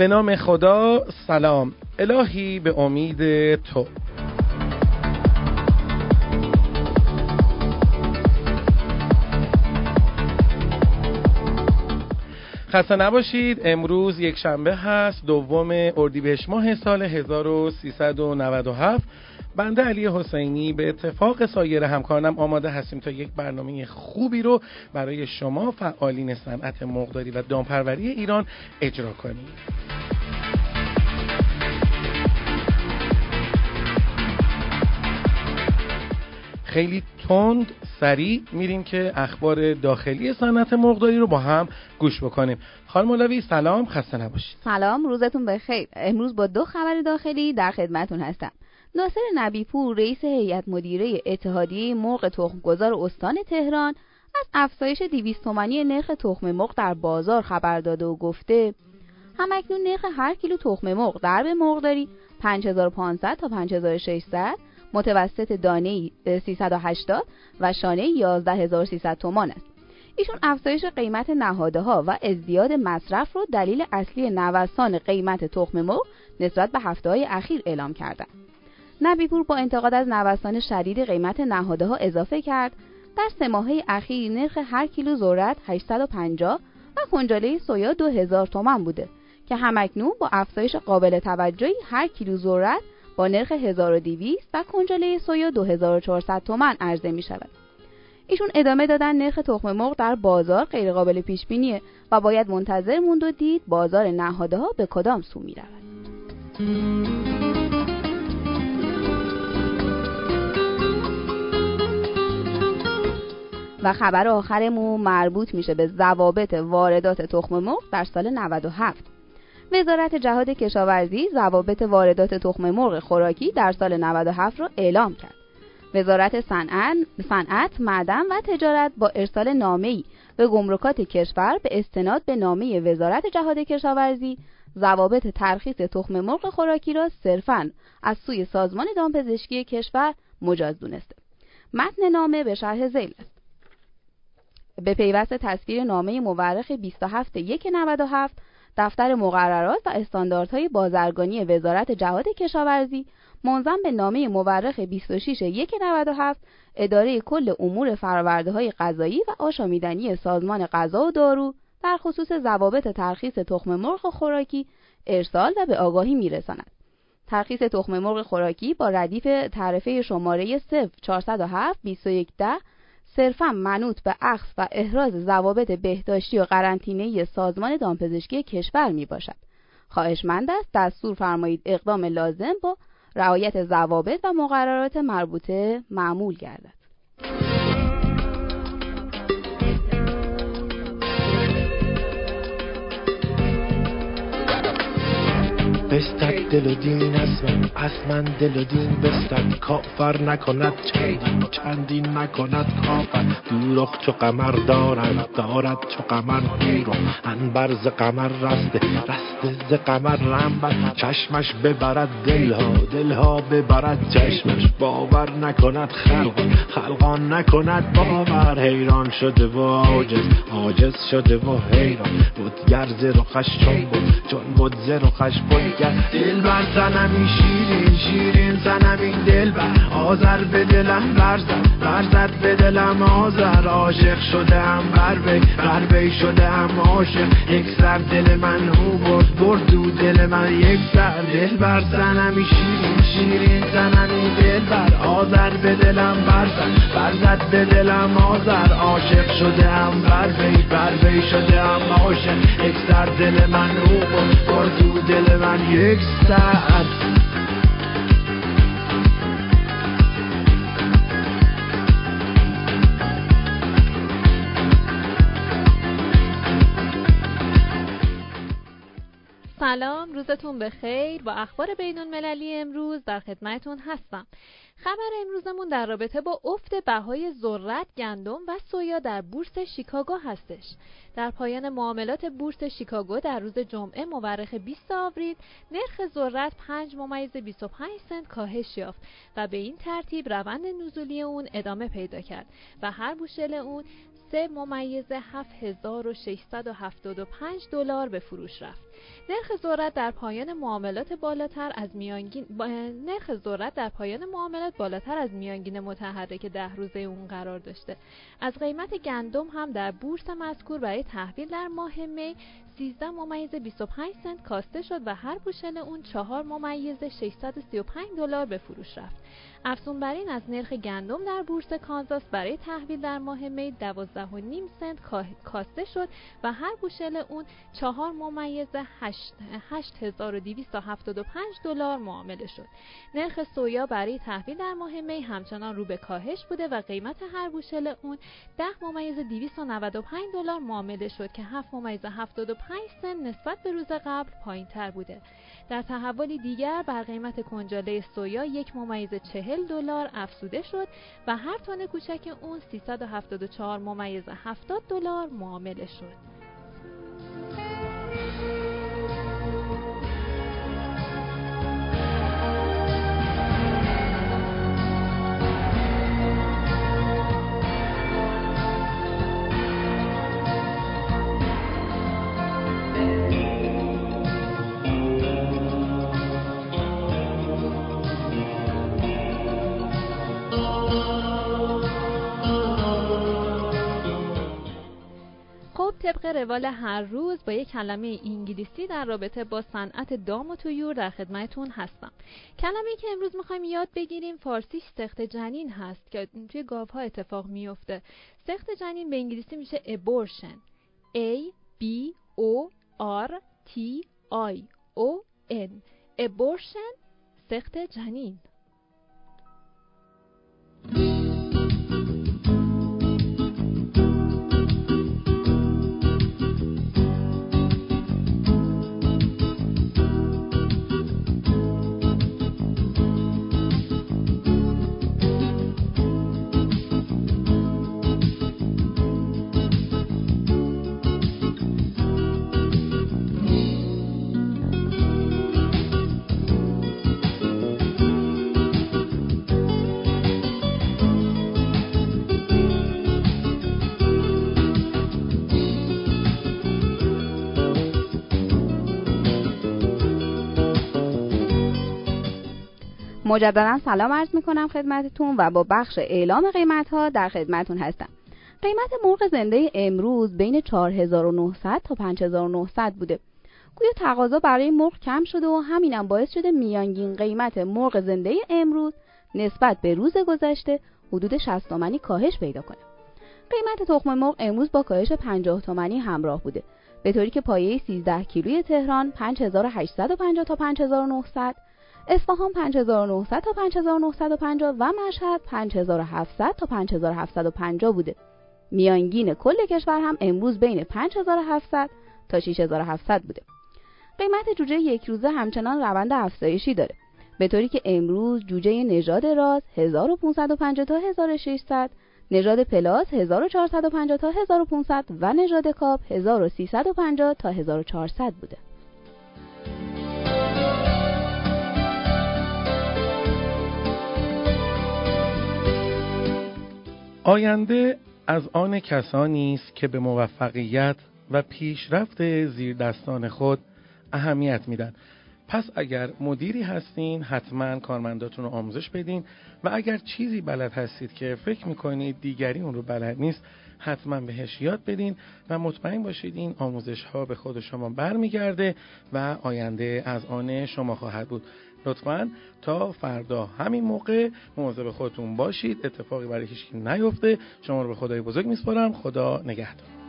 به نام خدا سلام. الهی به امید تو. خسته نباشید. امروز یک شنبه هست دوم اردیبهشت ماه سال 1397 بنده علی حسینی به اتفاق سایر همکارانم آماده هستیم تا یک برنامه خوبی رو برای شما فعالین صنعت مقداری و دامپروری ایران اجرا کنیم. خیلی تند سریع میریم که اخبار داخلی صنعت مرغداری رو با هم گوش بکنیم. خانم مولوی سلام خسته نباشید. سلام روزتون بخیر. امروز با دو خبر داخلی در خدمتون هستم. ناصر نبیپور رئیس هیئت مدیره اتحادیه مرغ تخمگذار استان تهران از افزایش 200 تومانی نرخ تخم مرغ در بازار خبر داده و گفته همکنون نرخ هر کیلو تخم مرغ در به مرغداری 5500 تا 5600 متوسط دانه 380 و شانه 11300 تومان است. ایشون افزایش قیمت نهاده ها و ازدیاد مصرف رو دلیل اصلی نوسان قیمت تخم مرغ نسبت به هفته های اخیر اعلام کردند. نبیپور با انتقاد از نوسان شدید قیمت نهاده ها اضافه کرد در سه ماهه اخیر نرخ هر کیلو ذرت 850 و کنجاله سویا 2000 تومان بوده که همکنون با افزایش قابل توجهی هر کیلو ذرت با نرخ 1200 و کنجاله سویا 2400 تومان عرضه می شود. ایشون ادامه دادن نرخ تخم مرغ در بازار غیرقابل پیش بینیه و باید منتظر موند و دید بازار نهاده ها به کدام سو می رود. و خبر آخرمون مربوط میشه به ضوابط واردات تخم مرغ در سال 97 وزارت جهاد کشاورزی ضوابط واردات تخم مرغ خوراکی در سال 97 را اعلام کرد. وزارت صنعت، معدن و تجارت با ارسال نامه‌ای به گمرکات کشور به استناد به نامه وزارت جهاد کشاورزی ضوابط ترخیص تخم مرغ خوراکی را صرفاً از سوی سازمان دامپزشکی کشور مجاز دونسته. متن نامه به شرح ذیل است. به پیوست تصویر نامه مورخ 27 یک 97 دفتر مقررات و استانداردهای بازرگانی وزارت جهاد کشاورزی منظم به نامه مورخ 26 یک 97 اداره کل امور فرآورده های غذایی و آشامیدنی سازمان غذا و دارو در خصوص ضوابط ترخیص تخم مرغ خوراکی ارسال و به آگاهی میرساند. ترخیص تخم مرغ خوراکی با ردیف تعرفه شماره 0407 2110 صرفا منوط به اخذ و احراز ضوابط بهداشتی و قرنطینه سازمان دامپزشکی کشور می باشد. خواهشمند است دستور فرمایید اقدام لازم با رعایت ضوابط و مقررات مربوطه معمول گردد. بستد دل و دین از از من دل و دین بستد. کافر نکند چندین چندین نکند کافر. دوروخ چو قمر دارد دارد چو قمر دوروخ انبر ز قمر رسته رسته ز قمر رنبر چشمش ببرد دلها دلها ببرد چشمش. باور نکند خلق خلقان نکند باور. حیران شده و عاجز عاجز شده و حیران. بودگر ز رخش چون بود چون بود ز رخش بودگر دل بر زنمی شیرین شیرین زنمی دل بر آزر به دلم برزد برزد به دلم آزر عاشق شده هم بر بی بر بی شده هم عاشق. یک سر دل من او برد برد دو دل من. یک سر دل بر زنمی شیرین شیرین زنمی دل بر آزر به دلم برزد برزد به دلم آزر عاشق شده هم بر بی بر بی شده هم عاشق. یک سر دل من دو دل من سلام روزتون بخیر با اخبار بین المللی امروز در خدمتون هستم خبر امروزمون در رابطه با افت بهای ذرت، گندم و سویا در بورس شیکاگو هستش. در پایان معاملات بورس شیکاگو در روز جمعه مورخ 20 آوریل نرخ ذرت 5 ممیز 25 سنت کاهش یافت و به این ترتیب روند نزولی اون ادامه پیدا کرد و هر بوشل اون 3 ممیز 7675 دلار به فروش رفت. نرخ ذرت در پایان معاملات بالاتر از میانگین نرخ ذرت در پایان معاملات بالاتر از میانگین متحرک ده روزه اون قرار داشته. از قیمت گندم هم در بورس مذکور برای تحویل در ماه می 13 ممیز 25 سنت کاسته شد و هر بوشل اون 4 ممیز 635 دلار به فروش رفت. افزون بر این از نرخ گندم در بورس کانزاس برای تحویل در ماه می 12.5 سنت کاسته شد و هر بوشل اون 4 ممیز 8275 دلار معامله شد. نرخ سویا برای تحویل در ماه می همچنان رو به کاهش بوده و قیمت هر بوشل اون 10 ممیز 295 دلار معامله شد که 7 ممیز 75 سنت نسبت به روز قبل پایین تر بوده. در تحولی دیگر بر قیمت کنجاله سویا یک ممیز 40 دلار افزوده شد و هر تن کوچک اون 374 ممیز 70 دلار معامله شد. طبق روال هر روز با یک کلمه انگلیسی در رابطه با صنعت دام و تویور در خدمتتون هستم. کلمه که امروز می‌خوایم یاد بگیریم فارسیش سخت جنین هست که توی گاوها اتفاق میفته سخت جنین به انگلیسی میشه abortion. A B O R T I O N. Abortion سخت جنین. مجددا سلام عرض می کنم خدمتتون و با بخش اعلام قیمت ها در خدمتتون هستم. قیمت مرغ زنده امروز بین 4900 تا 5900 بوده. گویا تقاضا برای مرغ کم شده و همینم باعث شده میانگین قیمت مرغ زنده امروز نسبت به روز گذشته حدود 60 تومانی کاهش پیدا کنه. قیمت تخم مرغ امروز با کاهش 50 تومانی همراه بوده. به طوری که پایه 13 کیلوی تهران 5850 تا 5900 اصفهان 5900 تا 5950 و مشهد 5700 تا 5750 بوده. میانگین کل کشور هم امروز بین 5700 تا 6700 بوده. قیمت جوجه یک روزه همچنان روند افزایشی داره. به طوری که امروز جوجه نژاد راز 1550 تا 1600 نژاد پلاس 1450 تا 1500 و نژاد کاپ 1350 تا 1400 بوده. آینده از آن کسانی است که به موفقیت و پیشرفت زیر دستان خود اهمیت میدن. پس اگر مدیری هستین حتما کارمنداتون رو آموزش بدین و اگر چیزی بلد هستید که فکر می‌کنید دیگری اون رو بلد نیست حتما بهش یاد بدین و مطمئن باشید این آموزش ها به خود شما برمیگرده و آینده از آن شما خواهد بود. لطفا تا فردا. همین موقع مواظب خودتون باشید اتفاقی برای هیچ نیفته. شما رو به خدای بزرگ میسپارم. خدا نگهدار.